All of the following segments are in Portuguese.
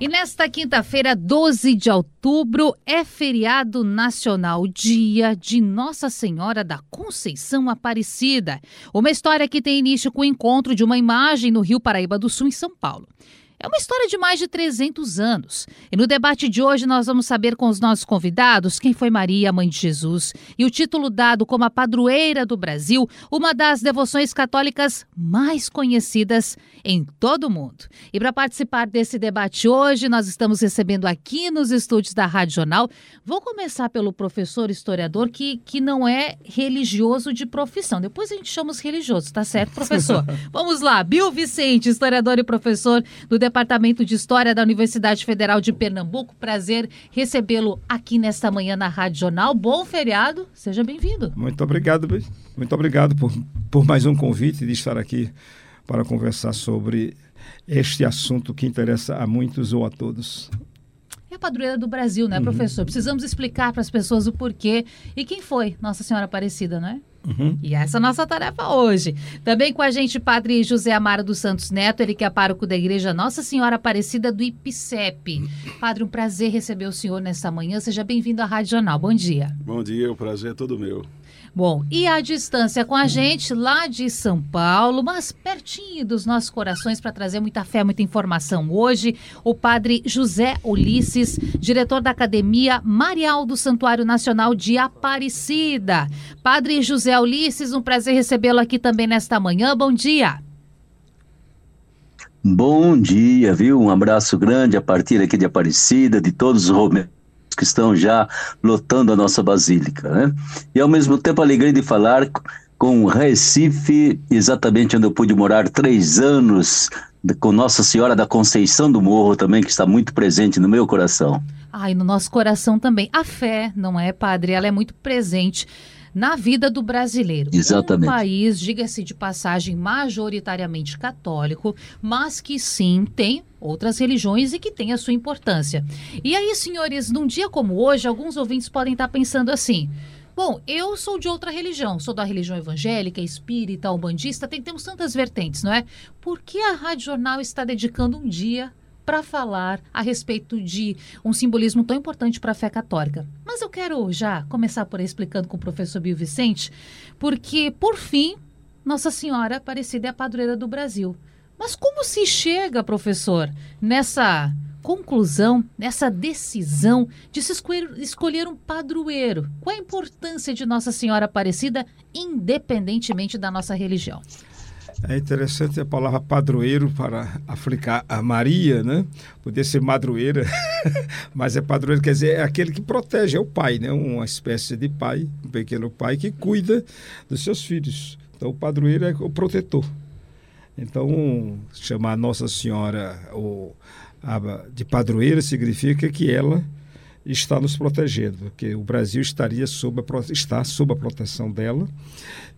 E nesta quinta-feira, 12 de outubro, é feriado nacional, dia de Nossa Senhora da Conceição Aparecida. Uma história que tem início com o encontro de uma imagem no Rio Paraíba do Sul, em São Paulo. É uma história de mais de 300 anos. E no debate de hoje nós vamos saber com os nossos convidados quem foi Maria, mãe de Jesus, e o título dado como a padroeira do Brasil, uma das devoções católicas mais conhecidas em todo o mundo. E para participar desse debate hoje, nós estamos recebendo aqui nos estúdios da Rádio Jornal. Vou começar pelo professor historiador que, que não é religioso de profissão. Depois a gente chama os religiosos, tá certo, professor? Vamos lá, Bill Vicente, historiador e professor do Departamento de História da Universidade Federal de Pernambuco. Prazer recebê-lo aqui nesta manhã na Rádio Jornal. Bom feriado, seja bem-vindo. Muito obrigado, muito obrigado por, por mais um convite de estar aqui para conversar sobre este assunto que interessa a muitos ou a todos. É a padroeira do Brasil, né, uhum. professor? Precisamos explicar para as pessoas o porquê e quem foi Nossa Senhora Aparecida, não é? Uhum. E essa é a nossa tarefa hoje. Também com a gente, Padre José Amaro dos Santos Neto, ele que é pároco da Igreja Nossa Senhora Aparecida do IPCEP. Padre, um prazer receber o senhor nessa manhã. Seja bem-vindo à Rádio Jornal. Bom dia. Bom dia, o prazer é todo meu. Bom, e a distância com a gente lá de São Paulo, mas pertinho dos nossos corações para trazer muita fé, muita informação. Hoje, o padre José Ulisses, diretor da Academia Marial do Santuário Nacional de Aparecida. Padre José Ulisses, um prazer recebê-lo aqui também nesta manhã. Bom dia. Bom dia, viu? Um abraço grande a partir aqui de Aparecida, de todos os que estão já lotando a nossa basílica. Né? E ao mesmo tempo a alegria de falar com Recife, exatamente onde eu pude morar três anos, com Nossa Senhora da Conceição do Morro também, que está muito presente no meu coração. Ai, no nosso coração também. A fé, não é, padre? Ela é muito presente na vida do brasileiro. Exatamente. Um país, diga-se de passagem, majoritariamente católico, mas que sim tem outras religiões e que tem a sua importância. E aí, senhores, num dia como hoje, alguns ouvintes podem estar pensando assim. Bom, eu sou de outra religião, sou da religião evangélica, espírita, umbandista, tem, temos tantas vertentes, não é? Por que a Rádio Jornal está dedicando um dia para falar a respeito de um simbolismo tão importante para a fé católica. Mas eu quero já começar por explicando com o professor Bill Vicente, porque, por fim, Nossa Senhora Aparecida é a padroeira do Brasil. Mas como se chega, professor, nessa conclusão, nessa decisão de se escolher, um padroeiro? Qual a importância de Nossa Senhora Aparecida, independentemente da nossa religião? É interessante a palavra padroeiro para aplicar a Maria, né? Podia ser madroeira, mas é padroeiro, quer dizer, é aquele que protege, é o pai, né? Uma espécie de pai, um pequeno pai que cuida dos seus filhos. Então, o padroeiro é o protetor. Então, chamar Nossa Senhora ou, de padroeira significa que ela está nos protegendo, porque o Brasil estaria sob a, está sob a proteção dela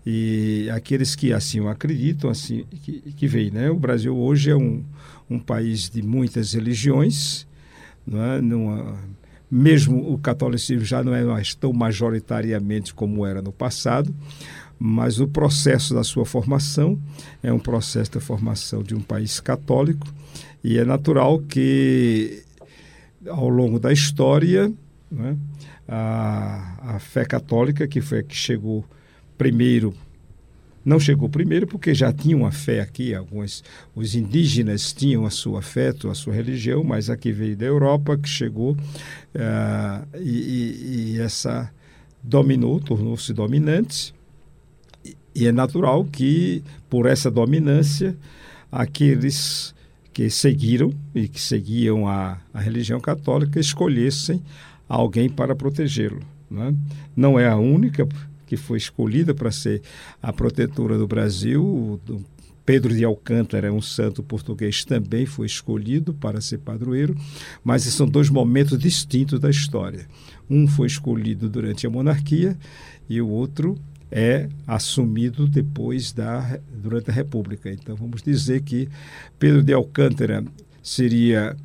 e aqueles que assim o acreditam, assim que, que veem, né? O Brasil hoje é um, um país de muitas religiões, não é? Numa, mesmo o catolicismo já não é mais tão majoritariamente como era no passado, mas o processo da sua formação é um processo da formação de um país católico e é natural que ao longo da história, né, a, a fé católica, que foi a que chegou primeiro, não chegou primeiro porque já tinha uma fé aqui, alguns, os indígenas tinham a sua fé, a sua religião, mas aqui veio da Europa, que chegou uh, e, e, essa dominou, tornou-se dominante, e, e é natural que, por essa dominância, aqueles que seguiram e que seguiam a, a religião católica escolhessem alguém para protegê-lo. Né? Não é a única que foi escolhida para ser a protetora do Brasil. Pedro de Alcântara, um santo português, também foi escolhido para ser padroeiro, mas são dois momentos distintos da história. Um foi escolhido durante a monarquia e o outro é assumido depois da durante a República. Então vamos dizer que Pedro de Alcântara seria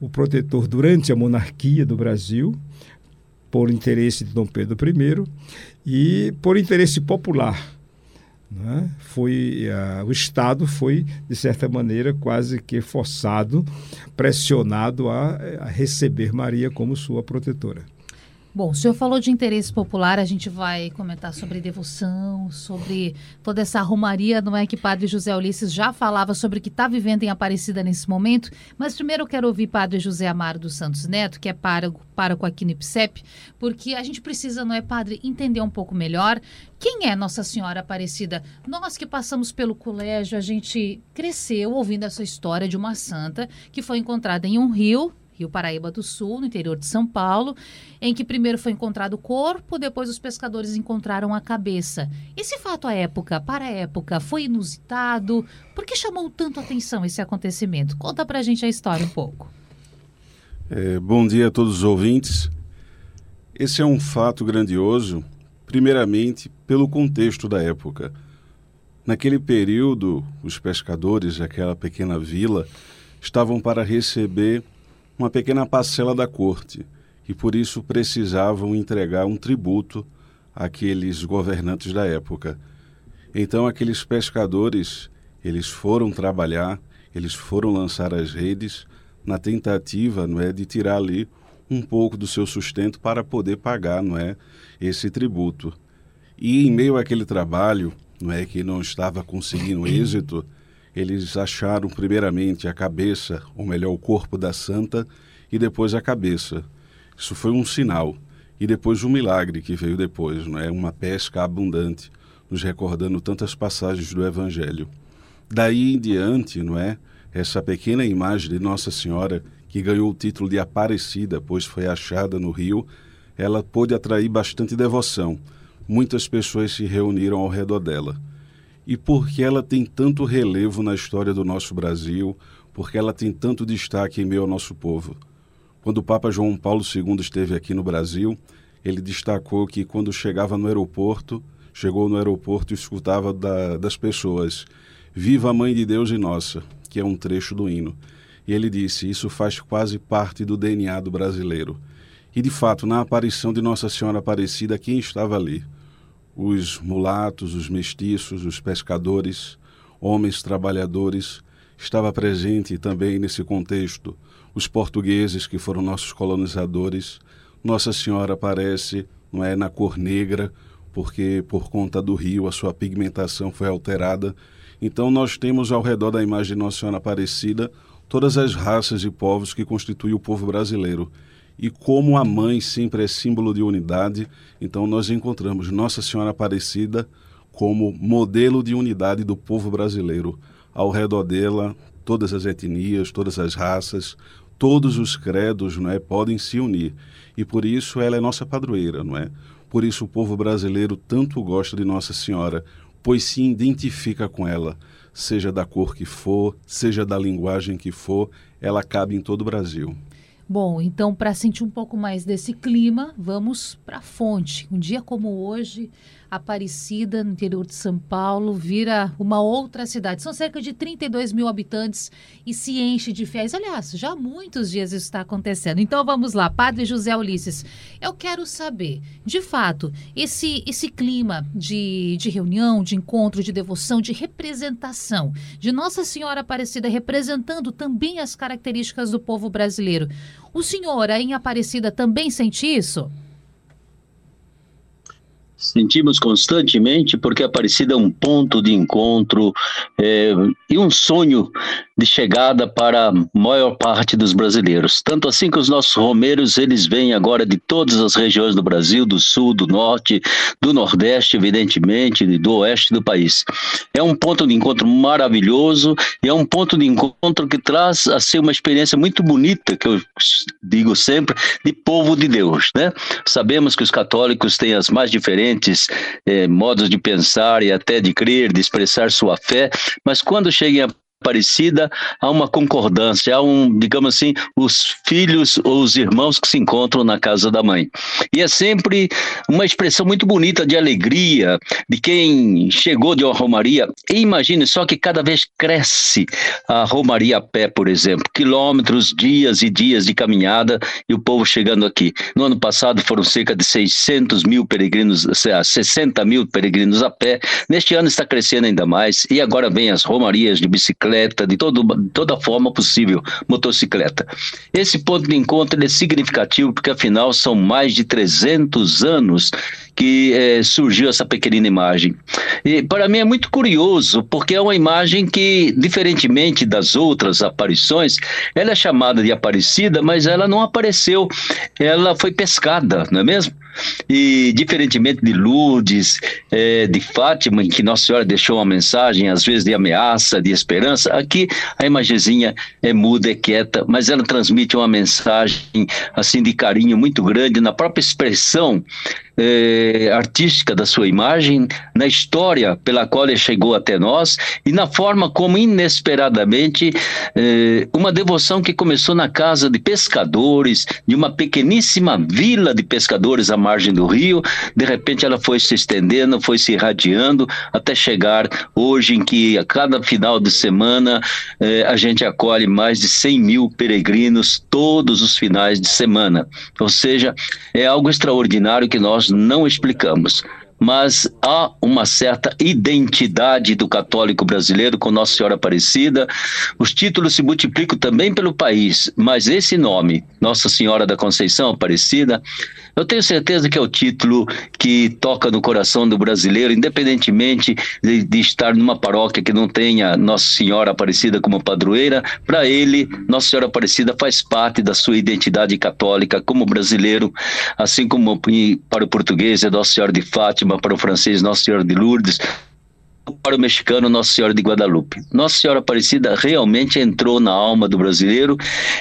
o protetor durante a monarquia do Brasil, por interesse de Dom Pedro I e por interesse popular. Né? Foi uh, o Estado foi de certa maneira quase que forçado, pressionado a, a receber Maria como sua protetora. Bom, o senhor falou de interesse popular, a gente vai comentar sobre devoção, sobre toda essa romaria, não é que Padre José Ulisses já falava sobre o que está vivendo em Aparecida nesse momento, mas primeiro eu quero ouvir Padre José Amaro dos Santos Neto, que é pároco, pároco aqui no IPSEP, porque a gente precisa, não é, Padre, entender um pouco melhor quem é Nossa Senhora Aparecida. Nós que passamos pelo colégio, a gente cresceu ouvindo essa história de uma santa que foi encontrada em um rio, Rio Paraíba do Sul, no interior de São Paulo, em que primeiro foi encontrado o corpo, depois os pescadores encontraram a cabeça. Esse fato à época, para a época, foi inusitado? Por que chamou tanto atenção esse acontecimento? Conta pra gente a história um pouco. É, bom dia a todos os ouvintes. Esse é um fato grandioso, primeiramente pelo contexto da época. Naquele período, os pescadores daquela pequena vila estavam para receber uma pequena parcela da corte e por isso precisavam entregar um tributo àqueles governantes da época. Então aqueles pescadores, eles foram trabalhar, eles foram lançar as redes na tentativa, não é, de tirar ali um pouco do seu sustento para poder pagar, não é, esse tributo. E em meio àquele trabalho, não é que não estava conseguindo êxito, eles acharam primeiramente a cabeça, ou melhor, o corpo da santa, e depois a cabeça. Isso foi um sinal. E depois um milagre que veio depois, não é? Uma pesca abundante, nos recordando tantas passagens do Evangelho. Daí em diante, não é? Essa pequena imagem de Nossa Senhora, que ganhou o título de Aparecida, pois foi achada no rio, ela pôde atrair bastante devoção. Muitas pessoas se reuniram ao redor dela e porque ela tem tanto relevo na história do nosso Brasil, porque ela tem tanto destaque em meio ao nosso povo. Quando o Papa João Paulo II esteve aqui no Brasil, ele destacou que quando chegava no aeroporto, chegou no aeroporto e escutava da, das pessoas: Viva a Mãe de Deus e Nossa, que é um trecho do hino. E ele disse: Isso faz quase parte do DNA do brasileiro. E de fato, na aparição de Nossa Senhora Aparecida, quem estava ali? Os mulatos, os mestiços, os pescadores, homens trabalhadores, estava presente também nesse contexto os portugueses que foram nossos colonizadores. Nossa Senhora aparece, não é na cor negra, porque por conta do rio a sua pigmentação foi alterada. Então nós temos ao redor da imagem de Nossa Senhora Aparecida todas as raças e povos que constituem o povo brasileiro. E como a mãe sempre é símbolo de unidade, então nós encontramos Nossa Senhora Aparecida como modelo de unidade do povo brasileiro. Ao redor dela, todas as etnias, todas as raças, todos os credos, não é, podem se unir. E por isso ela é nossa padroeira, não é? Por isso o povo brasileiro tanto gosta de Nossa Senhora, pois se identifica com ela, seja da cor que for, seja da linguagem que for, ela cabe em todo o Brasil. Bom, então para sentir um pouco mais desse clima, vamos para a fonte. Um dia como hoje, Aparecida, no interior de São Paulo, vira uma outra cidade. São cerca de 32 mil habitantes e se enche de fiéis. Aliás, já há muitos dias isso está acontecendo. Então vamos lá, Padre José Ulisses. Eu quero saber, de fato, esse, esse clima de, de reunião, de encontro, de devoção, de representação, de Nossa Senhora Aparecida representando também as características do povo brasileiro. O senhor, aí em Aparecida, também sente isso? Sentimos constantemente porque a Aparecida é um ponto de encontro é, e um sonho de chegada para a maior parte dos brasileiros. Tanto assim que os nossos romeiros, eles vêm agora de todas as regiões do Brasil, do sul, do norte, do nordeste, evidentemente, e do oeste do país. É um ponto de encontro maravilhoso e é um ponto de encontro que traz a ser uma experiência muito bonita, que eu digo sempre, de povo de Deus, né? Sabemos que os católicos têm as mais diferentes eh, modos de pensar e até de crer, de expressar sua fé, mas quando chegam a Aparecida, há uma concordância, há um, digamos assim, os filhos ou os irmãos que se encontram na casa da mãe. E é sempre uma expressão muito bonita de alegria de quem chegou de uma romaria. E imagine só que cada vez cresce a romaria a pé, por exemplo, quilômetros, dias e dias de caminhada e o povo chegando aqui. No ano passado foram cerca de 600 mil peregrinos, 60 mil peregrinos a pé. Neste ano está crescendo ainda mais e agora vem as romarias de bicicleta, de todo, toda forma possível, motocicleta. Esse ponto de encontro é significativo porque afinal são mais de 300 anos que é, surgiu essa pequenina imagem. E para mim é muito curioso, porque é uma imagem que, diferentemente das outras aparições, ela é chamada de Aparecida, mas ela não apareceu, ela foi pescada, não é mesmo? E diferentemente de Lourdes, é, de Fátima, em que Nossa Senhora deixou uma mensagem, às vezes de ameaça, de esperança, aqui a imagenzinha é muda, é quieta, mas ela transmite uma mensagem assim de carinho muito grande na própria expressão é, artística da sua imagem, na história pela qual ele chegou até nós e na forma como inesperadamente é, uma devoção que começou na casa de pescadores, de uma pequeníssima vila de pescadores à margem do rio, de repente ela foi se estendendo, foi se irradiando até chegar hoje em que a cada final de semana é, a gente acolhe mais de 100 mil peregrinos todos os finais de semana. Ou seja, é algo extraordinário que nós não explicamos. Mas há uma certa identidade do católico brasileiro com Nossa Senhora Aparecida. Os títulos se multiplicam também pelo país, mas esse nome, Nossa Senhora da Conceição Aparecida, eu tenho certeza que é o título que toca no coração do brasileiro, independentemente de, de estar numa paróquia que não tenha Nossa Senhora Aparecida como padroeira. Para ele, Nossa Senhora Aparecida faz parte da sua identidade católica como brasileiro, assim como para o português é Nossa Senhora de Fátima, para o francês Nossa Senhora de Lourdes para o mexicano Nossa Senhora de Guadalupe. Nossa Senhora Aparecida realmente entrou na alma do brasileiro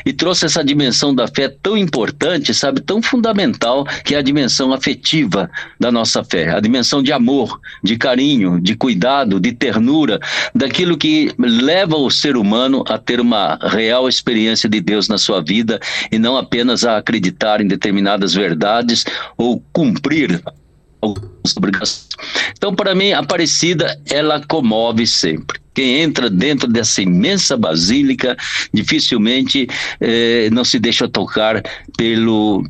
e trouxe essa dimensão da fé tão importante, sabe, tão fundamental, que é a dimensão afetiva da nossa fé, a dimensão de amor, de carinho, de cuidado, de ternura, daquilo que leva o ser humano a ter uma real experiência de Deus na sua vida e não apenas a acreditar em determinadas verdades ou cumprir obrigações. Então, para mim, a Aparecida, ela comove sempre. Quem entra dentro dessa imensa basílica dificilmente eh, não se deixa tocar pelo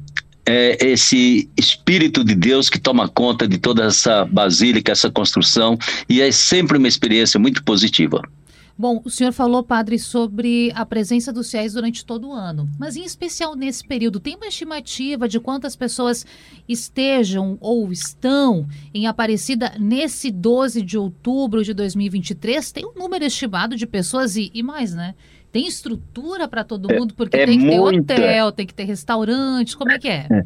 é, esse Espírito de Deus que toma conta de toda essa basílica, essa construção, e é sempre uma experiência muito positiva. Bom, o senhor falou, padre, sobre a presença dos fiéis durante todo o ano, mas em especial nesse período, tem uma estimativa de quantas pessoas estejam ou estão em Aparecida nesse 12 de outubro de 2023? Tem um número estimado de pessoas e, e mais, né? Tem estrutura para todo é, mundo, porque é, tem que ter hotel, tem que ter restaurantes, como é que é? é.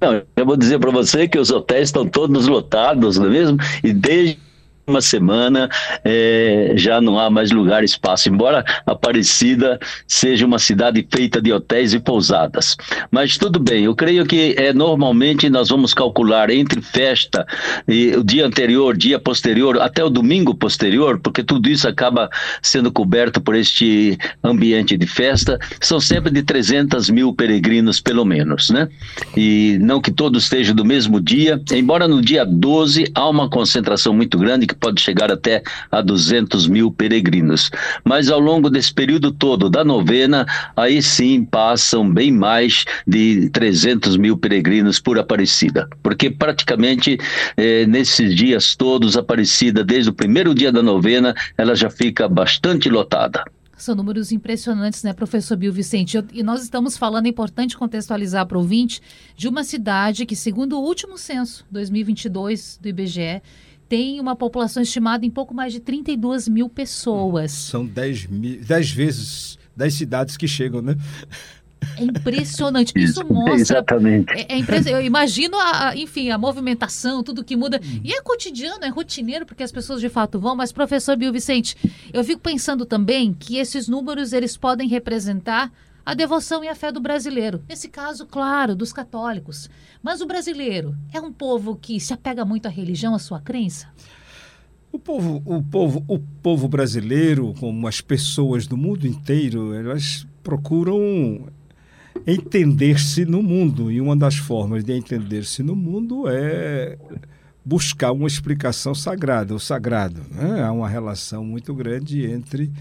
Não, eu vou dizer para você que os hotéis estão todos lotados, não é mesmo? E desde uma semana é, já não há mais lugar, espaço, embora Aparecida seja uma cidade feita de hotéis e pousadas. Mas tudo bem, eu creio que é, normalmente nós vamos calcular entre festa e o dia anterior, dia posterior, até o domingo posterior, porque tudo isso acaba sendo coberto por este ambiente de festa, são sempre de 300 mil peregrinos, pelo menos, né? E não que todos estejam do mesmo dia, embora no dia 12 há uma concentração muito grande que pode chegar até a 200 mil peregrinos. Mas ao longo desse período todo da novena, aí sim passam bem mais de 300 mil peregrinos por Aparecida, porque praticamente eh, nesses dias todos, Aparecida, desde o primeiro dia da novena, ela já fica bastante lotada. São números impressionantes, né, professor Bill Vicente? E nós estamos falando, é importante contextualizar para o ouvinte, de uma cidade que, segundo o último censo 2022 do IBGE, tem uma população estimada em pouco mais de 32 mil pessoas. São 10, mil, 10 vezes 10 cidades que chegam, né? É impressionante. Isso mostra. Exatamente. É, é impressionante. Eu imagino, a, a, enfim, a movimentação, tudo que muda. E é cotidiano, é rotineiro, porque as pessoas de fato vão. Mas, professor Bill Vicente, eu fico pensando também que esses números eles podem representar a devoção e a fé do brasileiro. Nesse caso, claro, dos católicos. Mas o brasileiro é um povo que se apega muito à religião, à sua crença? O povo, o povo, o povo brasileiro, como as pessoas do mundo inteiro, elas procuram entender-se no mundo. E uma das formas de entender-se no mundo é buscar uma explicação sagrada, o sagrado. Né? Há uma relação muito grande entre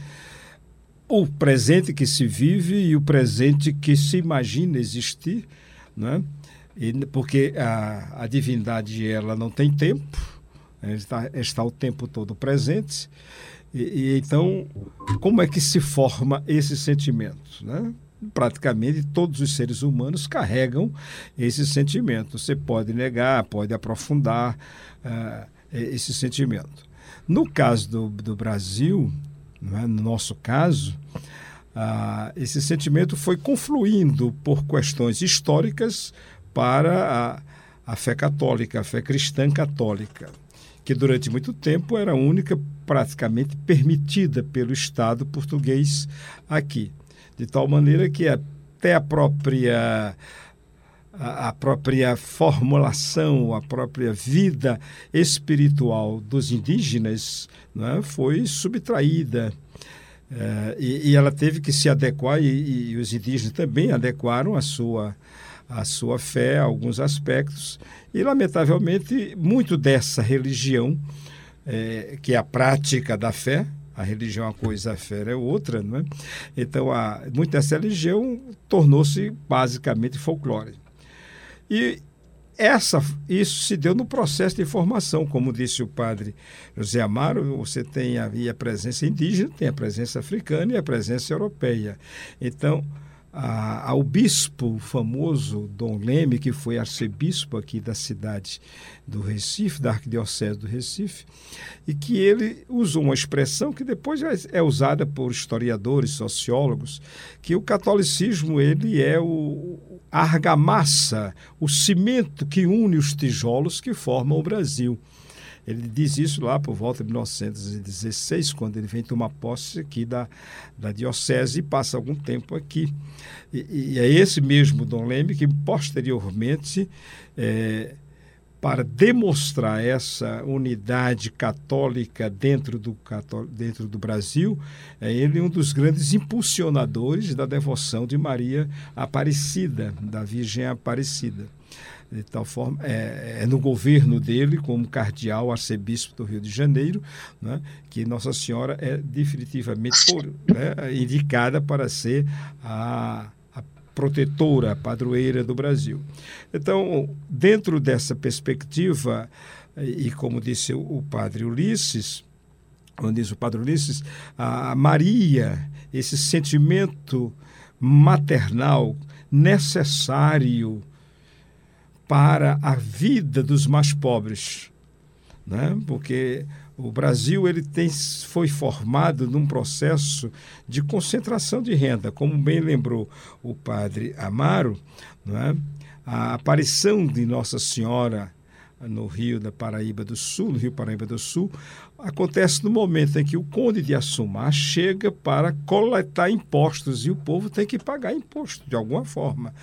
o presente que se vive e o presente que se imagina existir, né? E, porque a, a divindade ela não tem tempo, está, está o tempo todo presente. E, e, então, como é que se forma esse sentimento? Né? praticamente todos os seres humanos carregam esse sentimento. Você pode negar, pode aprofundar uh, esse sentimento. No caso do, do Brasil, é? no nosso caso, uh, esse sentimento foi confluindo por questões históricas para a, a fé católica, a fé cristã católica, que durante muito tempo era a única praticamente permitida pelo Estado português aqui de tal maneira que até a própria a, própria formulação, a própria vida espiritual dos indígenas né, foi subtraída. É, e, e, ela teve que se adequar, e, e, os indígenas também adequaram a sua, a sua fé a alguns aspectos. E, lamentavelmente, muito dessa religião, é, que é a prática da fé, a religião é uma coisa, a fé é outra, não é? Então, a, muita dessa religião tornou-se basicamente folclore. E essa, isso se deu no processo de formação, como disse o padre José Amaro, você tem a, a presença indígena, tem a presença africana e a presença europeia. Então, ao bispo famoso Dom Leme, que foi arcebispo aqui da cidade do Recife, da Arquidiocese do Recife, e que ele usou uma expressão que depois é, é usada por historiadores, sociólogos, que o catolicismo ele é o a argamassa, o cimento que une os tijolos que formam o Brasil. Ele diz isso lá por volta de 1916, quando ele vem tomar posse aqui da, da diocese e passa algum tempo aqui. E, e é esse mesmo Dom Leme que, posteriormente, é, para demonstrar essa unidade católica dentro do, dentro do Brasil, é ele um dos grandes impulsionadores da devoção de Maria Aparecida, da Virgem Aparecida de tal forma, é, é, no governo dele, como cardeal arcebispo do Rio de Janeiro, né, que Nossa Senhora é definitivamente por, né, indicada para ser a, a protetora, a padroeira do Brasil. Então, dentro dessa perspectiva, e como disse o, o padre Ulisses, como diz o padre Ulisses, a Maria, esse sentimento maternal necessário para a vida dos mais pobres, né? porque o Brasil ele tem, foi formado num processo de concentração de renda, como bem lembrou o padre Amaro, né? a aparição de Nossa Senhora no Rio da Paraíba do Sul, no Rio Paraíba do Sul, acontece no momento em que o conde de Assumar chega para coletar impostos e o povo tem que pagar imposto de alguma forma.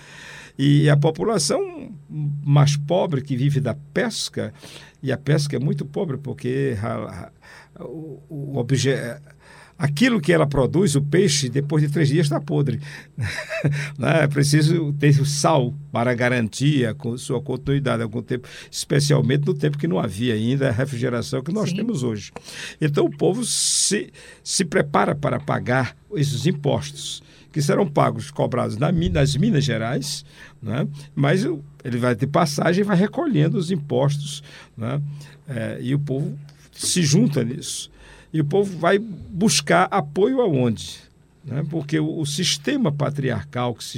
E a população mais pobre que vive da pesca, e a pesca é muito pobre porque a, a, o, o objeto aquilo que ela produz, o peixe, depois de três dias está podre. né? É preciso ter sal para garantir a sua continuidade algum tempo, especialmente no tempo que não havia ainda a refrigeração que nós Sim. temos hoje. Então o povo se, se prepara para pagar esses impostos que serão pagos, cobrados na, nas Minas Gerais, né? mas ele vai ter passagem e vai recolhendo os impostos, né? É, e o povo se junta nisso. E o povo vai buscar apoio aonde? Né? Porque o, sistema patriarcal que se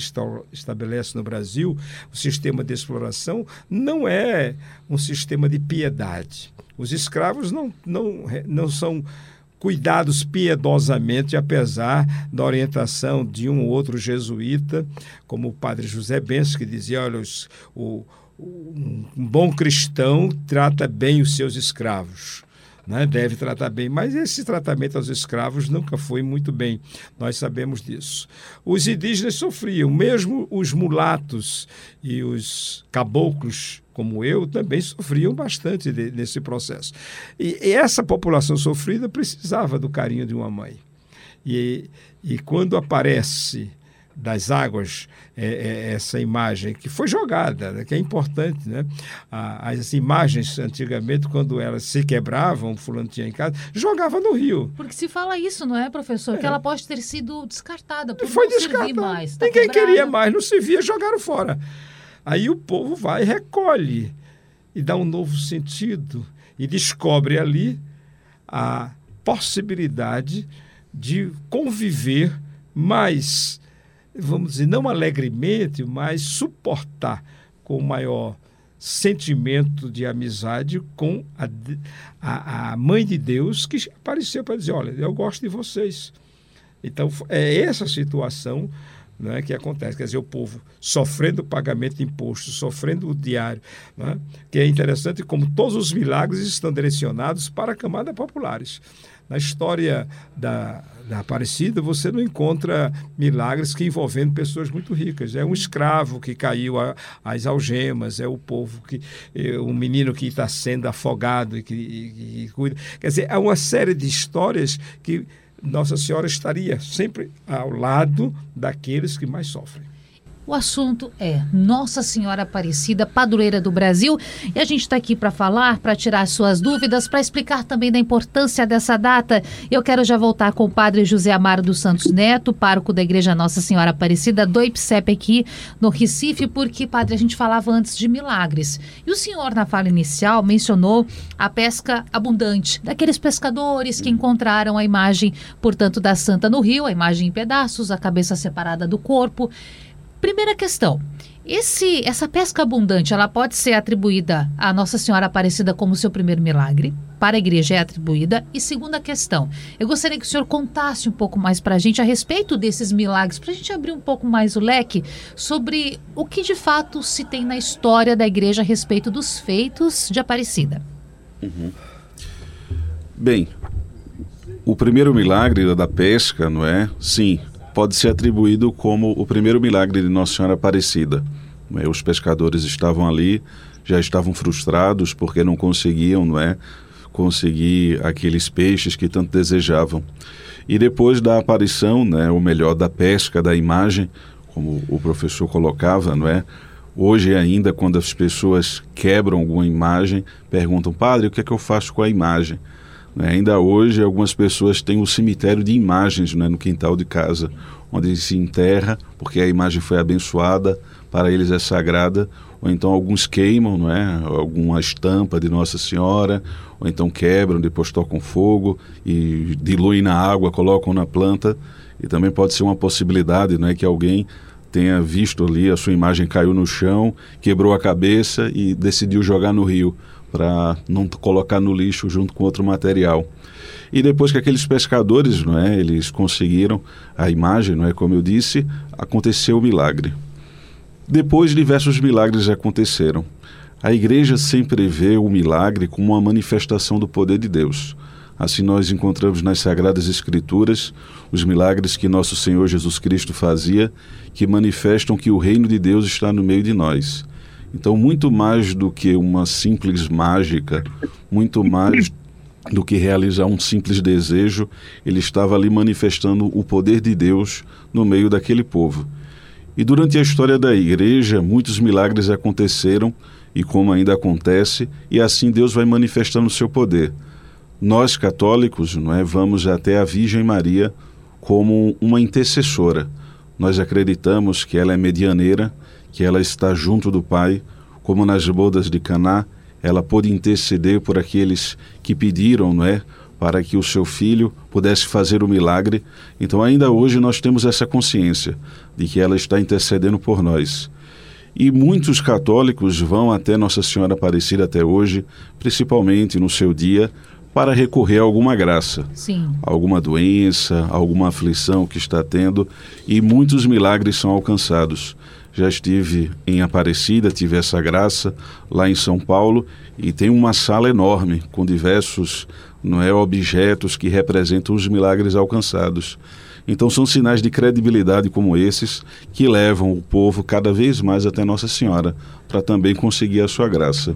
estabelece no Brasil, o sistema de exploração, não é um sistema de piedade. Os escravos não, não, não são cuidados piedosamente, apesar da orientação de um ou outro jesuíta, como o padre José Benço, que dizia: olha, os, o, um bom cristão trata bem os seus escravos. Né, deve tratar bem, mas esse tratamento aos escravos nunca foi muito bem, nós sabemos disso. Os indígenas sofriam, mesmo os mulatos e os caboclos como eu, também sofriam bastante de, nesse processo. E, e, essa população sofrida precisava do carinho de uma mãe. E, e quando aparece das águas é, é, essa imagem que foi jogada, né, que é importante, né? as imagens antigamente quando elas se quebravam, o fulano tinha em casa, jogava no rio. Porque se fala isso, não é, professor? É. Que ela pode ter sido descartada foi não descartada. mais. Tá Ninguém quebrada. queria mais, não se via, jogaram fora. Aí o povo vai e recolhe e dá um novo sentido e descobre ali a possibilidade de conviver mais vamos dizer, não alegremente, mas suportar com maior sentimento de amizade com a, a, a mãe de Deus que apareceu para dizer, olha, eu gosto de vocês. Então, é essa situação né, que acontece. Quer dizer, o povo sofrendo o pagamento de impostos, sofrendo o diário, né, que é interessante como todos os milagres estão direcionados para a camada populares. Na história da, da Aparecida, você não encontra milagres que envolvendo pessoas muito ricas. É um escravo que caiu às algemas, é o povo que. É um menino que está sendo afogado e que, e, e cuida. Quer dizer, há uma série de histórias que Nossa Senhora estaria sempre ao lado daqueles que mais sofrem. O assunto é Nossa Senhora Aparecida, padroeira do Brasil, e a gente está aqui para falar, para tirar suas dúvidas, para explicar também da importância dessa data. Eu quero já voltar com o padre José Amaro dos Santos Neto, pároco da Igreja Nossa Senhora Aparecida do IPSEP aqui no Recife, porque, padre, a gente falava antes de milagres. E o senhor, na fala inicial, mencionou a pesca abundante, daqueles pescadores que encontraram a imagem, portanto, da santa no rio, a imagem em pedaços, a cabeça separada do corpo. Primeira questão. Esse, essa pesca abundante, ela pode ser atribuída à Nossa Senhora Aparecida como seu primeiro milagre? Para a igreja é atribuída. E segunda questão, eu gostaria que o senhor contasse um pouco mais para a gente a respeito desses milagres, para a gente abrir um pouco mais o leque sobre o que de fato se tem na história da igreja a respeito dos feitos de Aparecida. Uhum. Bem, o primeiro milagre da pesca, não é? Sim, pode ser atribuído como o primeiro milagre de Nossa Senhora Aparecida. É, os pescadores estavam ali, já estavam frustrados porque não conseguiam, não é, conseguir aqueles peixes que tanto desejavam. E depois da aparição, né, ou melhor, da pesca da imagem, como o professor colocava, não é? Hoje ainda, quando as pessoas quebram alguma imagem, perguntam, padre, o que é que eu faço com a imagem? Né? Ainda hoje, algumas pessoas têm um cemitério de imagens né, no quintal de casa, onde se enterra, porque a imagem foi abençoada, para eles é sagrada, ou então alguns queimam, não é? Alguma estampa de Nossa Senhora, ou então quebram, depois tocam fogo e diluem na água, colocam na planta. E também pode ser uma possibilidade, não é, que alguém tenha visto ali a sua imagem caiu no chão, quebrou a cabeça e decidiu jogar no rio para não colocar no lixo junto com outro material. E depois que aqueles pescadores, não é, eles conseguiram a imagem, não é, como eu disse, aconteceu o milagre. Depois diversos milagres aconteceram. A igreja sempre vê o milagre como uma manifestação do poder de Deus. Assim nós encontramos nas sagradas escrituras os milagres que nosso Senhor Jesus Cristo fazia, que manifestam que o reino de Deus está no meio de nós. Então, muito mais do que uma simples mágica, muito mais do que realizar um simples desejo, ele estava ali manifestando o poder de Deus no meio daquele povo. E durante a história da igreja, muitos milagres aconteceram, e como ainda acontece, e assim Deus vai manifestando o seu poder. Nós católicos, não é, vamos até a Virgem Maria como uma intercessora. Nós acreditamos que ela é medianeira que ela está junto do Pai, como nas bodas de Caná, ela pôde interceder por aqueles que pediram, não é, para que o seu filho pudesse fazer o milagre. Então, ainda hoje nós temos essa consciência de que ela está intercedendo por nós. E muitos católicos vão até Nossa Senhora Aparecida até hoje, principalmente no seu dia, para recorrer a alguma graça, Sim. alguma doença, alguma aflição que está tendo, e muitos milagres são alcançados. Já estive em Aparecida, tive essa graça lá em São Paulo e tem uma sala enorme com diversos não é, objetos que representam os milagres alcançados. Então são sinais de credibilidade como esses que levam o povo cada vez mais até Nossa Senhora para também conseguir a sua graça.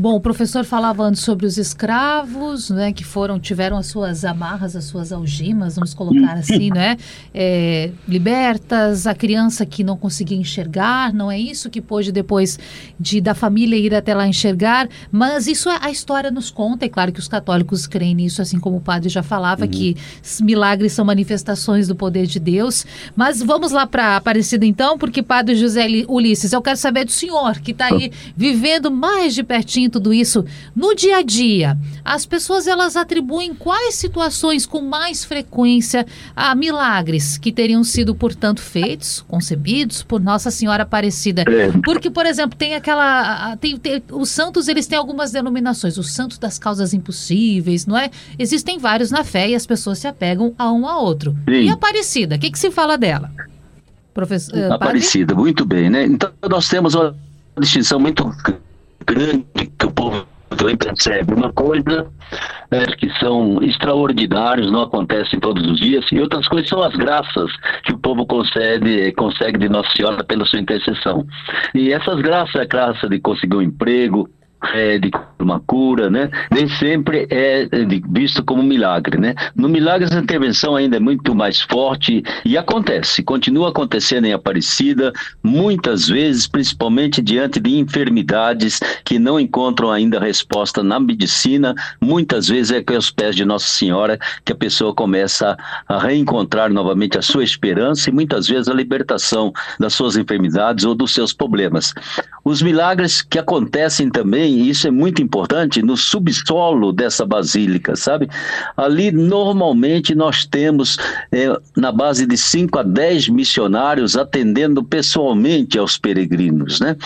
Bom, o professor falava antes sobre os escravos, né, que foram tiveram as suas amarras, as suas algemas, vamos colocar assim, né, é, libertas, a criança que não conseguia enxergar, não é isso que pôde depois de da família ir até lá enxergar, mas isso é, a história nos conta, é claro que os católicos creem nisso, assim como o padre já falava, uhum. que milagres são manifestações do poder de Deus, mas vamos lá para Aparecida então, porque padre José Ulisses, eu quero saber do senhor, que está aí vivendo mais de pertinho tudo isso no dia a dia, as pessoas elas atribuem quais situações com mais frequência a milagres que teriam sido, portanto, feitos, concebidos por Nossa Senhora Aparecida? É. Porque, por exemplo, tem aquela. Tem, tem, os santos eles têm algumas denominações, os santos das causas impossíveis, não é? Existem vários na fé e as pessoas se apegam a um a outro. Sim. E Aparecida, o que, que se fala dela? Professor, uh, Aparecida, muito bem, né? Então nós temos uma distinção muito grande que o povo também percebe. Uma coisa é, que são extraordinários, não acontecem todos os dias, e outras coisas são as graças que o povo concede, consegue de Nossa Senhora pela sua intercessão. E essas graças, a graça de conseguir um emprego, é, de uma cura, né? Nem sempre é, visto como milagre, né? No milagre essa intervenção ainda é muito mais forte e acontece, continua acontecendo em Aparecida, muitas vezes, principalmente diante de enfermidades que não encontram ainda resposta na medicina, muitas vezes é que aos pés de Nossa Senhora que a pessoa começa a reencontrar novamente a sua esperança e muitas vezes a libertação das suas enfermidades ou dos seus problemas. Os milagres que acontecem também e isso é muito importante, no subsolo dessa basílica, sabe? Ali, normalmente, nós temos é, na base de 5 a 10 missionários atendendo pessoalmente aos peregrinos, né?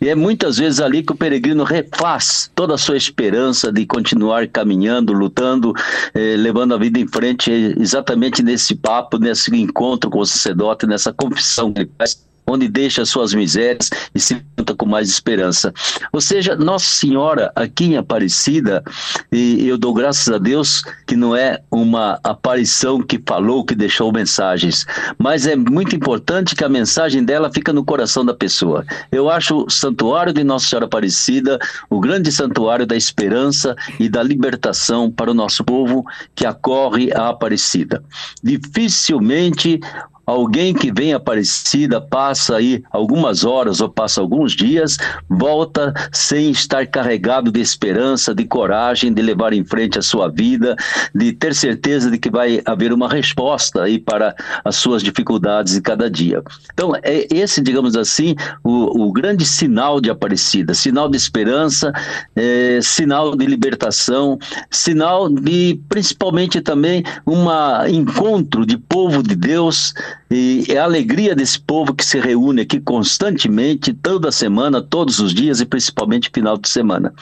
E é muitas vezes ali que o peregrino refaz toda a sua esperança de continuar caminhando, lutando, é, levando a vida em frente, exatamente nesse papo, nesse encontro com o sacerdote, nessa confissão que ele faz onde deixa suas misérias e se junta com mais esperança. Ou seja, Nossa Senhora aqui em Aparecida, e eu dou graças a Deus que não é uma aparição que falou, que deixou mensagens, mas é muito importante que a mensagem dela fica no coração da pessoa. Eu acho o santuário de Nossa Senhora Aparecida o grande santuário da esperança e da libertação para o nosso povo que acorre a Aparecida. Dificilmente alguém que vem Aparecida passa aí algumas horas ou passa alguns dias, volta sem estar carregado de esperança, de coragem, de levar em frente a sua vida, de ter certeza de que vai haver uma resposta aí para as suas dificuldades de cada dia. Então, é esse, digamos assim, o, o grande sinal de Aparecida, sinal de esperança, é, sinal de libertação, sinal de principalmente também um encontro de povo de Deus e é a alegria desse povo que se reúne aqui constantemente, toda semana, todos os dias e principalmente final de semana.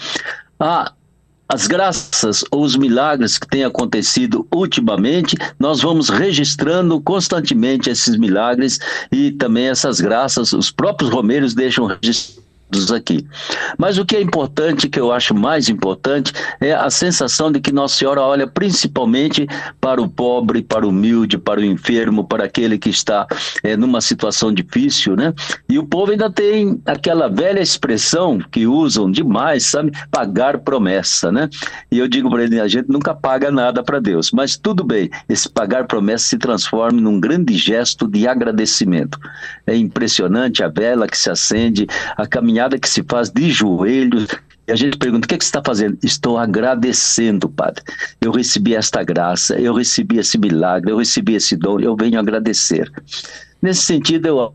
Ah, as graças ou os milagres que têm acontecido ultimamente, nós vamos registrando constantemente esses milagres e também essas graças, os próprios romeiros deixam registrado aqui. Mas o que é importante, que eu acho mais importante, é a sensação de que Nossa Senhora olha principalmente para o pobre, para o humilde, para o enfermo, para aquele que está é, numa situação difícil, né? E o povo ainda tem aquela velha expressão que usam demais, sabe? Pagar promessa, né? E eu digo para ele, a gente nunca paga nada para Deus, mas tudo bem, esse pagar promessa se transforma num grande gesto de agradecimento. É impressionante a vela que se acende, a caminhada caminhada que se faz de joelhos. E a gente pergunta: o que, é que você está fazendo? Estou agradecendo, Padre. Eu recebi esta graça, eu recebi esse milagre, eu recebi esse dom, eu venho agradecer. Nesse sentido, eu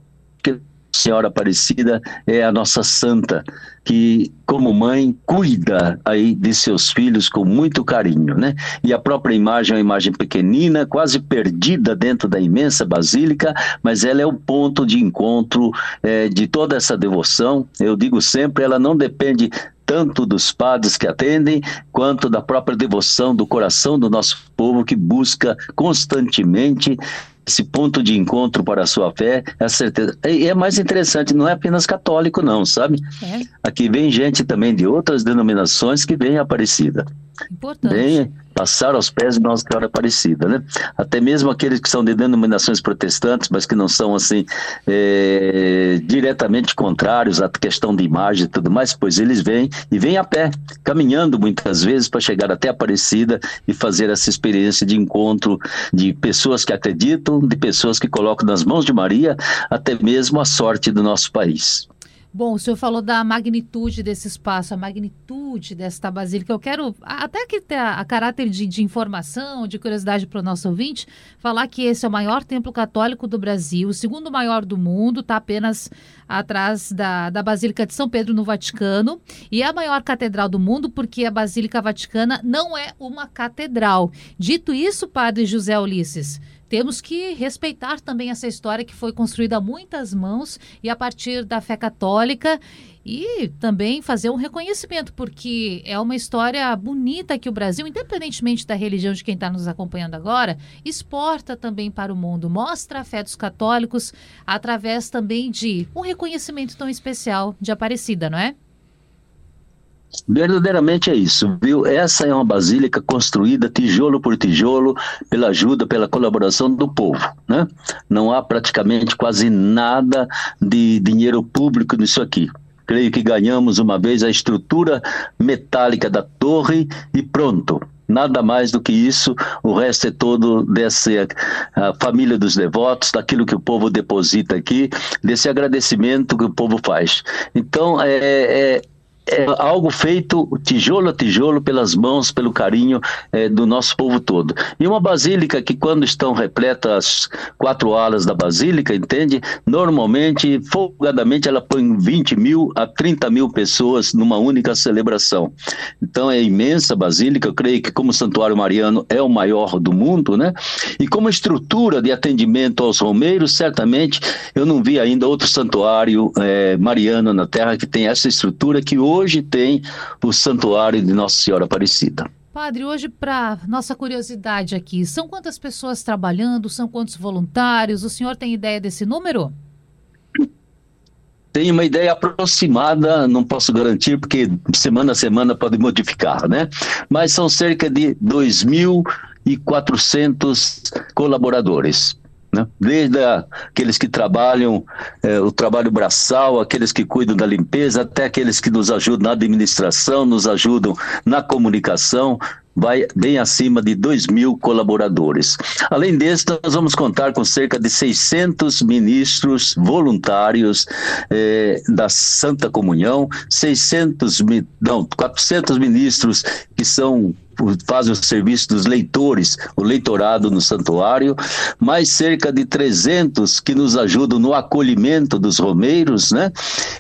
Senhora Aparecida é a nossa santa, que como mãe cuida aí de seus filhos com muito carinho, né? E a própria imagem é uma imagem pequenina, quase perdida dentro da imensa basílica, mas ela é o ponto de encontro é, de toda essa devoção. Eu digo sempre, ela não depende tanto dos padres que atendem, quanto da própria devoção do coração do nosso povo que busca constantemente esse ponto de encontro para a sua fé, é certeza. E é mais interessante, não é apenas católico, não, sabe? É. Aqui vem gente também de outras denominações que vem Aparecida. Importante. Vem passar aos pés de Nossa Senhora Aparecida, né? Até mesmo aqueles que são de denominações protestantes, mas que não são assim é, diretamente contrários à questão de imagem e tudo mais, pois eles vêm e vêm a pé, caminhando muitas vezes para chegar até Aparecida e fazer essa experiência de encontro de pessoas que acreditam, de pessoas que colocam nas mãos de Maria até mesmo a sorte do nosso país. Bom, o senhor falou da magnitude desse espaço, a magnitude desta basílica. Eu quero, até que a, a caráter de, de, informação, de curiosidade para o nosso ouvinte, falar que esse é o maior templo católico do Brasil, o segundo maior do mundo, está apenas atrás da, da Basílica de São Pedro no Vaticano, e é a maior catedral do mundo porque a Basílica Vaticana não é uma catedral. Dito isso, padre José Ulisses, temos que respeitar também essa história que foi construída a muitas mãos e a partir da fé católica e também fazer um reconhecimento, porque é uma história bonita que o Brasil, independentemente da religião de quem está nos acompanhando agora, exporta também para o mundo, mostra a fé dos católicos através também de um reconhecimento tão especial de Aparecida, não é? Verdadeiramente é isso, viu? Essa é uma basílica construída tijolo por tijolo pela ajuda, pela colaboração do povo, né? Não há praticamente quase nada de dinheiro público nisso aqui. Creio que ganhamos uma vez a estrutura metálica da torre e pronto. Nada mais do que isso, o resto é todo dessa família dos devotos, daquilo que o povo deposita aqui, desse agradecimento que o povo faz. Então, é, é é algo feito tijolo a tijolo pelas mãos, pelo carinho é, do nosso povo todo. E uma basílica que, quando estão repletas quatro alas da basílica, entende? Normalmente, folgadamente, ela põe 20 mil a 30 mil pessoas numa única celebração. Então, é imensa a basílica. Eu creio que, como o Santuário Mariano é o maior do mundo, né? E como estrutura de atendimento aos romeiros, certamente eu não vi ainda outro santuário é, mariano na Terra que tem essa estrutura que hoje hoje tem o Santuário de Nossa Senhora Aparecida. Padre, hoje, para nossa curiosidade aqui, são quantas pessoas trabalhando? São quantos voluntários? O senhor tem ideia desse número? Tenho uma ideia aproximada, não posso garantir, porque semana a semana pode modificar, né? Mas são cerca de 2.400 colaboradores né? desde aqueles que trabalham é, o trabalho braçal, aqueles que cuidam da limpeza, até aqueles que nos ajudam na administração, nos ajudam na comunicação, vai bem acima de 2 mil colaboradores. Além disso, nós vamos contar com cerca de 600 ministros voluntários eh, da Santa Comunhão, 600, não, 400 ministros que são fazem o serviço dos leitores, o leitorado no santuário, mais cerca de 300 que nos ajudam no acolhimento dos romeiros, né?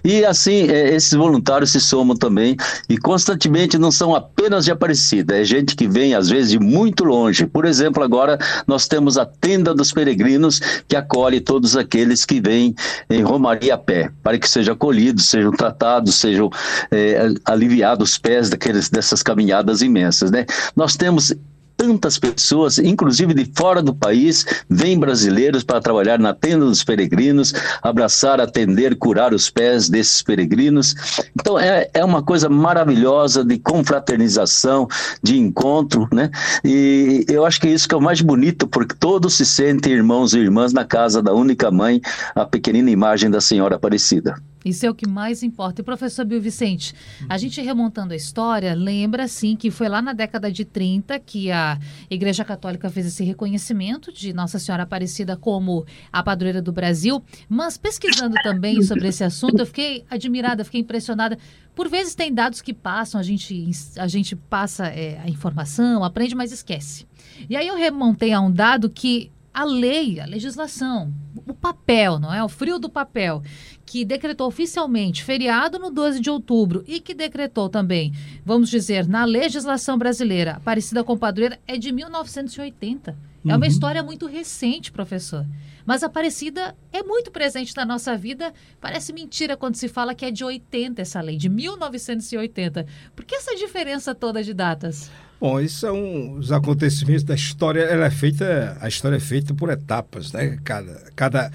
E assim, é, esses voluntários se somam também e constantemente não são apenas de Aparecida, é gente que vem às vezes de muito longe. Por exemplo, agora nós temos a tenda dos peregrinos que acolhe todos aqueles que vêm em Romaria a pé, para que sejam acolhidos, sejam tratados, sejam é, aliviados os pés daqueles, dessas caminhadas imensas, né? Nós temos tantas pessoas, inclusive de fora do país, vêm brasileiros para trabalhar na tenda dos peregrinos, abraçar, atender, curar os pés desses peregrinos. Então é, é uma coisa maravilhosa de confraternização, de encontro, né? E eu acho que isso que é o mais bonito, porque todos se sentem irmãos e irmãs na casa da única mãe, a pequenina imagem da Senhora Aparecida. Isso é o que mais importa. E professor Bill Vicente, a gente remontando a história, lembra sim que foi lá na década de 30 que a Igreja Católica fez esse reconhecimento de Nossa Senhora Aparecida como a padroeira do Brasil. Mas pesquisando também sobre esse assunto, eu fiquei admirada, fiquei impressionada. Por vezes tem dados que passam, a gente, a gente passa é, a informação, aprende, mas esquece. E aí eu remontei a um dado que a lei, a legislação, o papel, não é? O frio do papel, que decretou oficialmente feriado no 12 de outubro e que decretou também, vamos dizer, na legislação brasileira, Aparecida com Padroeira, é de 1980. Uhum. É uma uhum. história muito recente, professor. Mas Aparecida é muito presente na nossa vida. Parece mentira quando se fala que é de 80 essa lei, de 1980. Por que essa diferença toda de datas? Bom, esses são os acontecimentos da história. Ela é feita, a história é feita por etapas, né? Cada, cada,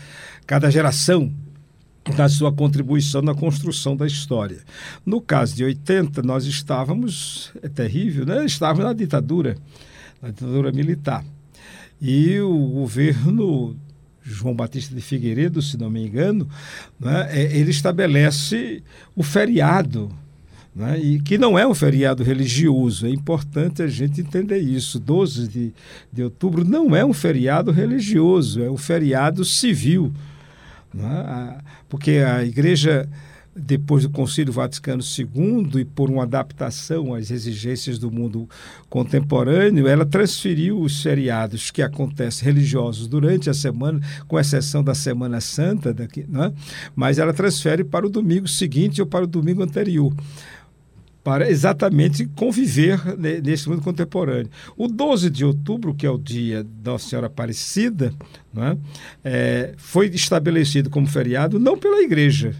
cada geração dá sua contribuição na construção da história. No caso de 80, nós estávamos, é terrível, né? Estávamos na ditadura, na ditadura militar. E o governo João Batista de Figueiredo, se não me engano, né, é, ele estabelece o feriado né? e que não é um feriado religioso. É importante a gente entender isso. 12 de, de outubro não é um feriado religioso, é um feriado civil. Né? Porque a igreja depois do Concílio Vaticano II e por uma adaptação às exigências do mundo contemporâneo, ela transferiu os feriados que acontecem religiosos durante a semana, com exceção da Semana Santa, daqui, né? mas ela transfere para o domingo seguinte ou para o domingo anterior para exatamente conviver nesse mundo contemporâneo. O 12 de outubro, que é o dia da Nossa Senhora Aparecida, é? É, foi estabelecido como feriado não pela Igreja,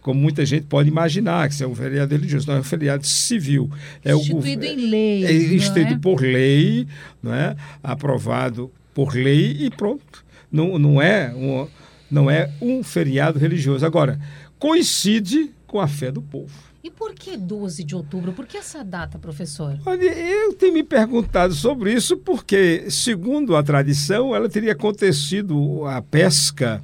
como muita gente pode imaginar, que isso é um feriado religioso, não é um feriado civil. É instituído o, em lei. É instituído é? por lei, não é? aprovado por lei e pronto. Não, não, é um, não é um feriado religioso. Agora, coincide com a fé do povo. E por que 12 de outubro? Por que essa data, professor? Olha, eu tenho me perguntado sobre isso porque, segundo a tradição, ela teria acontecido a pesca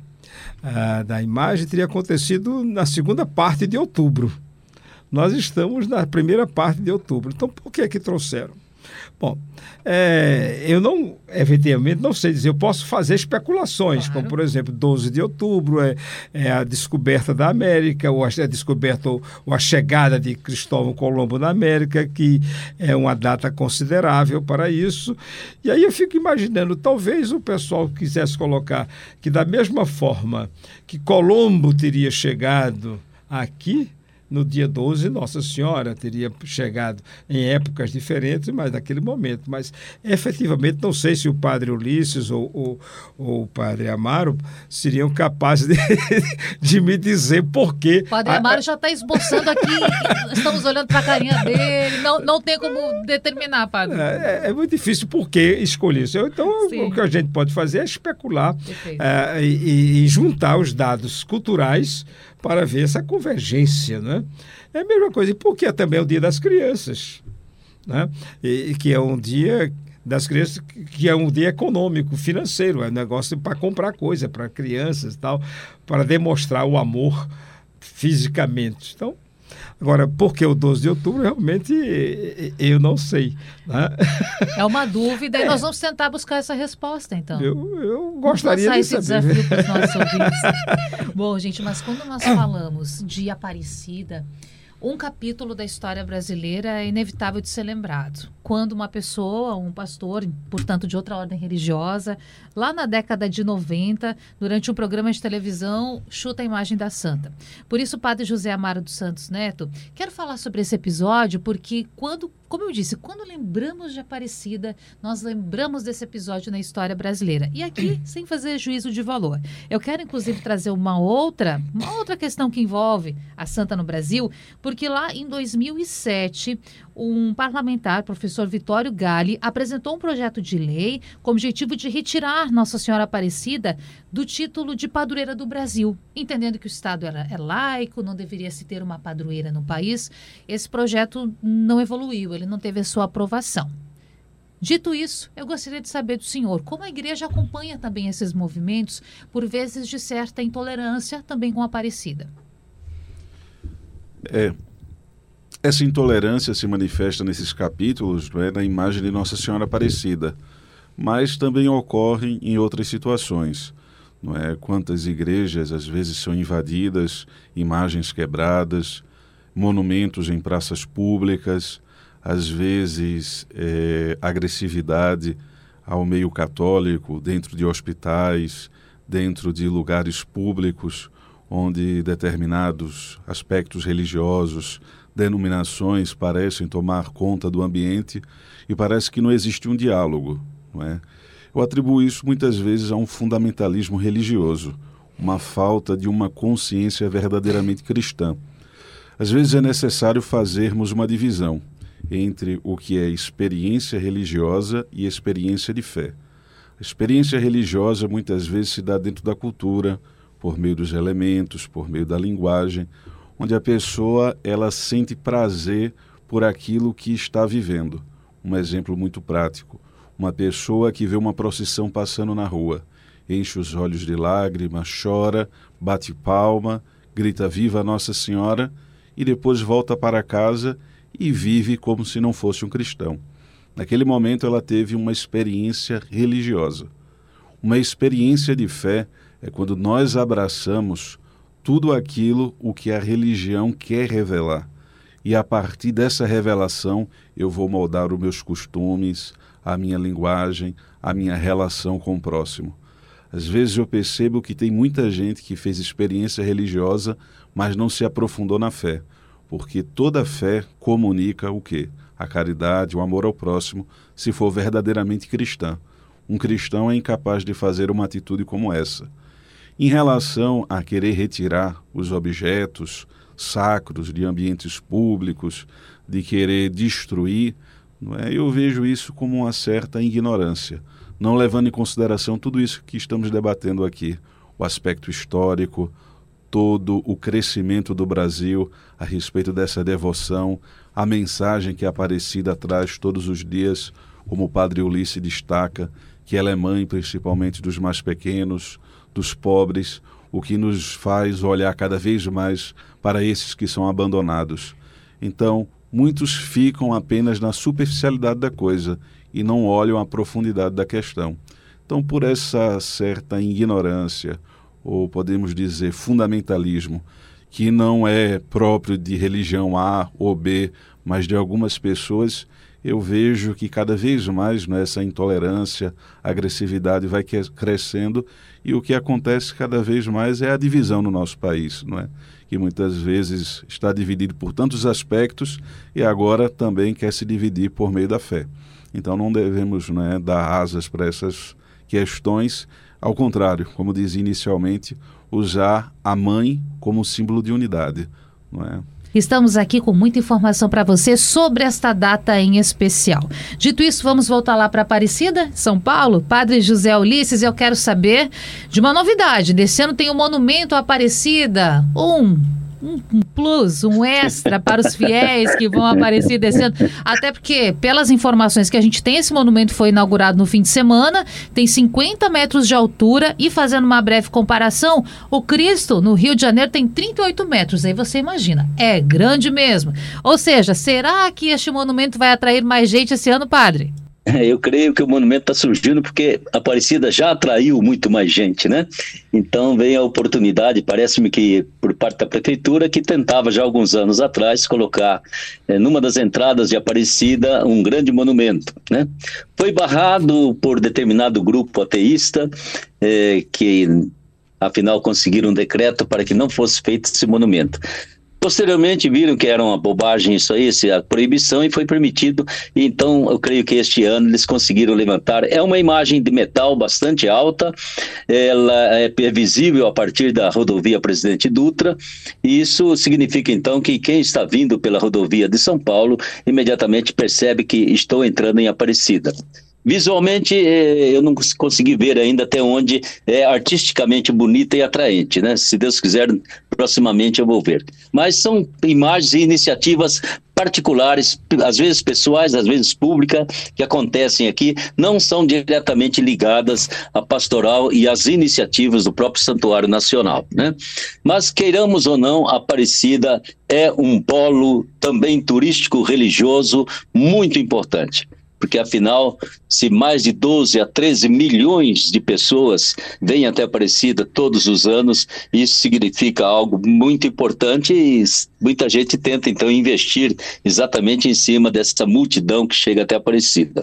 ah, da imagem teria acontecido na segunda parte de outubro. Nós estamos na primeira parte de outubro. Então, por que é que trouxeram? Bom, é, eu não, efetivamente, não sei dizer, eu posso fazer especulações, claro. como, por exemplo, 12 de outubro é, é, a descoberta da América, ou a, a descoberta ou, ou, a chegada de Cristóvão Colombo na América, que é uma data considerável para isso. E aí eu fico imaginando, talvez o pessoal quisesse colocar que, da mesma forma que Colombo teria chegado aqui, no dia 12, Nossa Senhora teria chegado em épocas diferentes, mas naquele momento. Mas efetivamente, não sei se o padre Ulisses ou, ou, ou o padre Amaro seriam capazes de, de me dizer por quê. O padre Amaro já está esboçando aqui, estamos olhando para a carinha dele, não, não tem como determinar, padre. É, é muito difícil por que escolher isso. Então, Sim. o que a gente pode fazer é especular é, e, e juntar os dados culturais para ver essa convergência. Né? É a mesma coisa. E por que também é o Dia das Crianças? Né? E, que é um dia das crianças, que é um dia econômico, financeiro, é um negócio para comprar coisa para crianças e tal, para demonstrar o amor fisicamente. Então, Agora, por que o 12 de outubro, realmente eu não sei. Né? É uma dúvida é. e nós vamos tentar buscar essa resposta, então. Eu, eu gostaria de esse saber. desafio para os nossos ouvintes. Bom, gente, mas quando nós falamos de Aparecida, um capítulo da história brasileira é inevitável de ser lembrado. Quando uma pessoa, um pastor, portanto de outra ordem religiosa, lá na década de 90, durante um programa de televisão, chuta a imagem da santa. Por isso, o padre José Amaro dos Santos Neto, quero falar sobre esse episódio, porque quando como eu disse, quando lembramos de Aparecida, nós lembramos desse episódio na história brasileira. E aqui, sem fazer juízo de valor. Eu quero, inclusive, trazer uma outra, uma outra questão que envolve a Santa no Brasil, porque lá em 2007, um parlamentar, professor Vitório Gali, apresentou um projeto de lei com o objetivo de retirar Nossa Senhora Aparecida do título de padroeira do Brasil, entendendo que o Estado era, é laico, não deveria se ter uma padroeira no país. Esse projeto não evoluiu, ele não teve a sua aprovação. Dito isso, eu gostaria de saber do senhor como a igreja acompanha também esses movimentos, por vezes de certa intolerância, também com a Aparecida. É, essa intolerância se manifesta nesses capítulos é, na imagem de Nossa Senhora Aparecida, mas também ocorre em outras situações. Não é? Quantas igrejas às vezes são invadidas, imagens quebradas, monumentos em praças públicas, às vezes é, agressividade ao meio católico, dentro de hospitais, dentro de lugares públicos, onde determinados aspectos religiosos, denominações parecem tomar conta do ambiente e parece que não existe um diálogo, não é? Eu atribuo isso muitas vezes a um fundamentalismo religioso, uma falta de uma consciência verdadeiramente cristã. Às vezes é necessário fazermos uma divisão entre o que é experiência religiosa e experiência de fé. A experiência religiosa muitas vezes se dá dentro da cultura, por meio dos elementos, por meio da linguagem, onde a pessoa ela sente prazer por aquilo que está vivendo. Um exemplo muito prático: uma pessoa que vê uma procissão passando na rua, enche os olhos de lágrimas, chora, bate palma, grita viva Nossa Senhora e depois volta para casa e vive como se não fosse um cristão. Naquele momento ela teve uma experiência religiosa. Uma experiência de fé é quando nós abraçamos tudo aquilo o que a religião quer revelar. E a partir dessa revelação eu vou moldar os meus costumes, a minha linguagem, a minha relação com o próximo. Às vezes eu percebo que tem muita gente que fez experiência religiosa, mas não se aprofundou na fé, porque toda fé comunica o quê? A caridade, o amor ao próximo, se for verdadeiramente cristã. Um cristão é incapaz de fazer uma atitude como essa. Em relação a querer retirar os objetos sacros de ambientes públicos, de querer destruir, é? eu vejo isso como uma certa ignorância, não levando em consideração tudo isso que estamos debatendo aqui, o aspecto histórico, todo o crescimento do Brasil a respeito dessa devoção, a mensagem que a Aparecida traz todos os dias, como o Padre Ulisses destaca, que ela é mãe principalmente dos mais pequenos, dos pobres, o que nos faz olhar cada vez mais para esses que são abandonados. Então, muitos ficam apenas na superficialidade da coisa e não olham a profundidade da questão. Então, por essa certa ignorância, ou podemos dizer fundamentalismo, que não é próprio de religião A ou B, mas de algumas pessoas, eu vejo que cada vez mais né, essa intolerância, agressividade vai crescendo e o que acontece cada vez mais é a divisão no nosso país, não é? que muitas vezes está dividido por tantos aspectos e agora também quer se dividir por meio da fé. Então não devemos né, dar asas para essas questões, ao contrário, como dizia inicialmente, usar a mãe como símbolo de unidade, não é? Estamos aqui com muita informação para você sobre esta data em especial. Dito isso, vamos voltar lá para Aparecida, São Paulo. Padre José Ulisses, eu quero saber de uma novidade. Desse ano tem o um Monumento Aparecida. Um um, plus, um extra para os fiéis que vão aparecer descendo. Até porque, pelas informações que a gente tem, esse monumento foi inaugurado no fim de semana, tem 50 metros de altura e, fazendo uma breve comparação, o Cristo no Rio de Janeiro tem 38 metros. Aí você imagina, é grande mesmo. Ou seja, será que este monumento vai atrair mais gente esse ano, padre? Eu creio que o monumento está surgindo porque Aparecida já atraiu muito mais gente, né? Então vem a oportunidade, parece-me que por parte da prefeitura, que tentava já alguns anos atrás colocar é, numa das entradas de Aparecida um grande monumento, né? Foi barrado por determinado grupo ateísta é, que afinal conseguiram um decreto para que não fosse feito esse monumento. Posteriormente viram que era uma bobagem isso aí, a proibição, e foi permitido. Então, eu creio que este ano eles conseguiram levantar. É uma imagem de metal bastante alta, ela é visível a partir da rodovia Presidente Dutra, e isso significa então que quem está vindo pela rodovia de São Paulo imediatamente percebe que estou entrando em Aparecida. Visualmente, eh, eu não consegui ver ainda até onde é artisticamente bonita e atraente, né? Se Deus quiser, proximamente eu vou ver. Mas são imagens e iniciativas particulares, às vezes pessoais, às vezes públicas, que acontecem aqui, não são diretamente ligadas à pastoral e às iniciativas do próprio Santuário Nacional, né? Mas queiramos ou não, Aparecida é um polo também turístico religioso muito importante porque afinal, se mais de 12 a 13 milhões de pessoas vêm até Aparecida todos os anos, isso significa algo muito importante e muita gente tenta então investir exatamente em cima dessa multidão que chega até Aparecida.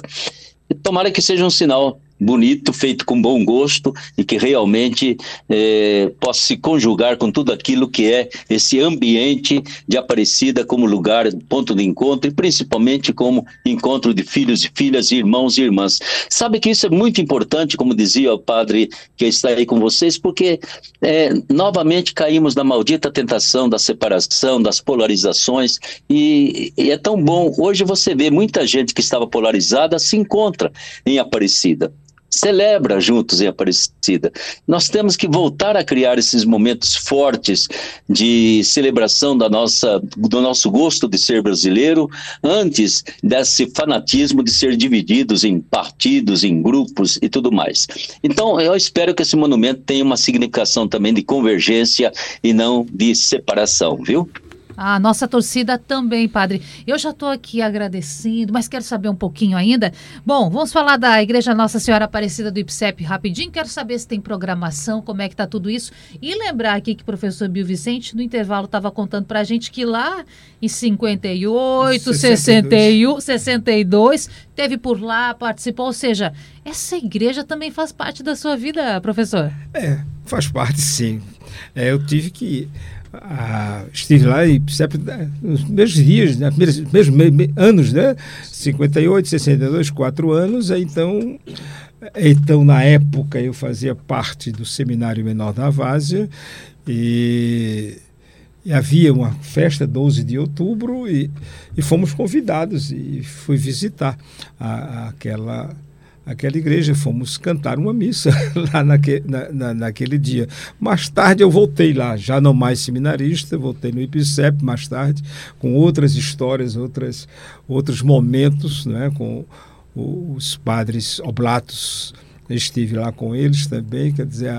tomara que seja um sinal bonito, feito com bom gosto e que realmente é, possa se conjugar com tudo aquilo que é esse ambiente de Aparecida como lugar, ponto de encontro e principalmente como encontro de filhos e filhas, irmãos e irmãs. Sabe que isso é muito importante, como dizia o padre que está aí com vocês, porque é, novamente caímos na maldita tentação da separação, das polarizações e, e é tão bom. Hoje você vê muita gente que estava polarizada se encontra em Aparecida celebra juntos em Aparecida. Nós temos que voltar a criar esses momentos fortes de celebração da nossa, do nosso gosto de ser brasileiro, antes desse fanatismo de ser divididos em partidos, em grupos e tudo mais. Então, eu espero que esse monumento tenha uma significação também de convergência e não de separação, viu? A nossa torcida também, padre. Eu já estou aqui agradecendo, mas quero saber um pouquinho ainda. Bom, vamos falar da Igreja Nossa Senhora Aparecida do IPSEP rapidinho. Quero saber se tem programação, como é que está tudo isso. E lembrar aqui que o professor Bill Vicente, no intervalo, estava contando para a gente que lá em 58, 62. 61, 62, teve por lá, participou. Ou seja, essa igreja também faz parte da sua vida, professor? É, faz parte sim. É, eu tive que ah, estive lá e né, nos mesmos dias, né, mesmos me, anos, né? 58, 62, quatro anos. Então, então, na época, eu fazia parte do Seminário Menor da Várzea e, e havia uma festa 12 de outubro e, e fomos convidados e fui visitar a, aquela aquela igreja, fomos cantar uma missa lá na, na, naquele dia. Mais tarde eu voltei lá, já não mais seminarista, voltei no IPCEP mais tarde, com outras histórias, outras, outros momentos, né, com os padres oblatos estive lá com eles também, quer dizer,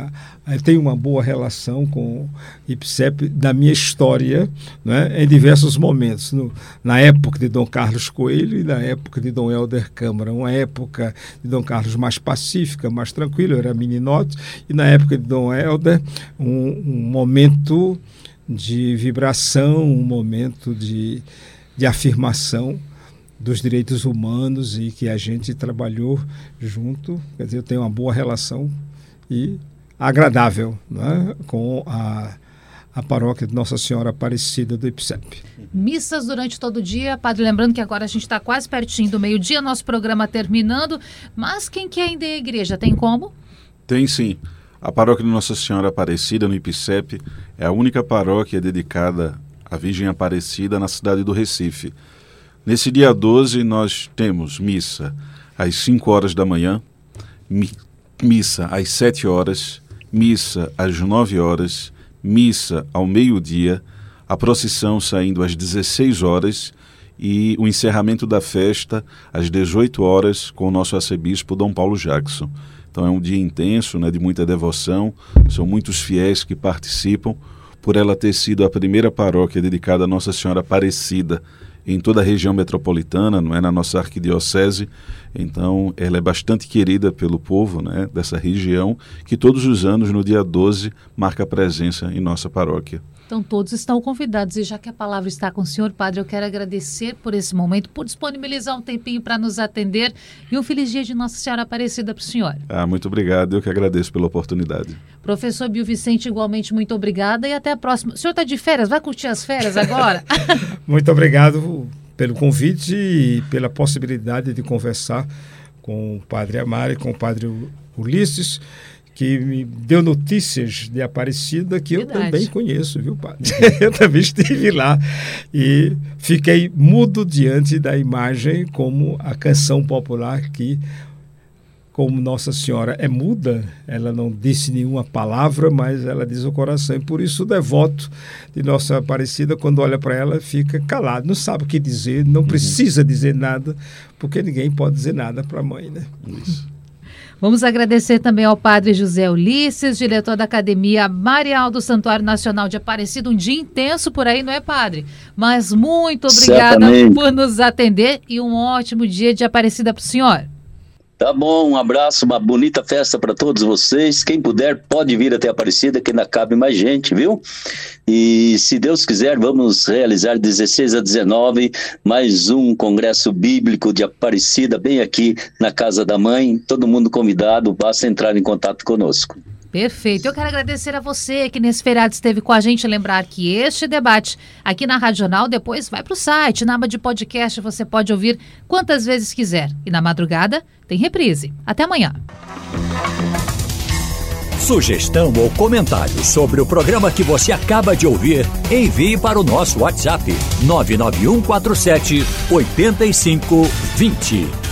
tenho uma boa relação com o IPSEP da minha história, né, em diversos momentos, no, na época de Dom Carlos Coelho e na época de Dom Helder Câmara, uma época de Dom Carlos mais pacífica, mais tranquila, eu era meninote, e na época de Dom Helder, um, um momento de vibração, um momento de, de afirmação dos direitos humanos e que a gente trabalhou junto. Quer dizer, eu tenho uma boa relação e agradável né, com a, a paróquia de Nossa Senhora Aparecida do IPSEP. Missas durante todo o dia, padre. Lembrando que agora a gente está quase pertinho do meio-dia, nosso programa terminando. Mas quem quer ainda ir à igreja, tem como? Tem sim. A paróquia de Nossa Senhora Aparecida, no IPSEP, é a única paróquia dedicada à Virgem Aparecida na cidade do Recife. Nesse dia 12, nós temos missa às 5 horas da manhã, mi missa às 7 horas, missa às 9 horas, missa ao meio-dia, a procissão saindo às 16 horas e o encerramento da festa às 18 horas com o nosso arcebispo Dom Paulo Jackson. Então é um dia intenso, né, de muita devoção, são muitos fiéis que participam, por ela ter sido a primeira paróquia dedicada a Nossa Senhora Aparecida em toda a região metropolitana, não é na nossa arquidiocese. Então, ela é bastante querida pelo povo né, dessa região, que todos os anos, no dia 12, marca presença em nossa paróquia. Então, todos estão convidados. E já que a palavra está com o senhor, padre, eu quero agradecer por esse momento, por disponibilizar um tempinho para nos atender. E um feliz dia de Nossa Senhora Aparecida para o senhor. Ah, muito obrigado. Eu que agradeço pela oportunidade. Professor Bill Vicente, igualmente, muito obrigada e até a próxima. O senhor está de férias? Vai curtir as férias agora? muito obrigado pelo convite e pela possibilidade de conversar com o padre Amari, com o padre Ulisses que me deu notícias de Aparecida que Verdade. eu também conheço, viu, padre? eu também estive lá e fiquei mudo diante da imagem como a canção popular que como Nossa Senhora é muda, ela não disse nenhuma palavra, mas ela diz o coração. E por isso o devoto de Nossa Aparecida, quando olha para ela, fica calado, não sabe o que dizer, não uhum. precisa dizer nada, porque ninguém pode dizer nada para a mãe, né? Isso. Vamos agradecer também ao padre José Ulisses, diretor da Academia Marial do Santuário Nacional de Aparecida. Um dia intenso por aí, não é, padre? Mas muito obrigada Certamente. por nos atender e um ótimo dia de Aparecida para o senhor. Tá bom, um abraço, uma bonita festa para todos vocês. Quem puder pode vir até Aparecida, que ainda cabe mais gente, viu? E se Deus quiser, vamos realizar 16 a 19 mais um congresso bíblico de Aparecida, bem aqui na casa da mãe. Todo mundo convidado, basta entrar em contato conosco. Perfeito. Eu quero agradecer a você que nesse feriado esteve com a gente. Lembrar que este debate aqui na Radional depois vai para o site, na aba de podcast, você pode ouvir quantas vezes quiser. E na madrugada tem reprise. Até amanhã. Sugestão ou comentário sobre o programa que você acaba de ouvir, envie para o nosso WhatsApp 99147 8520.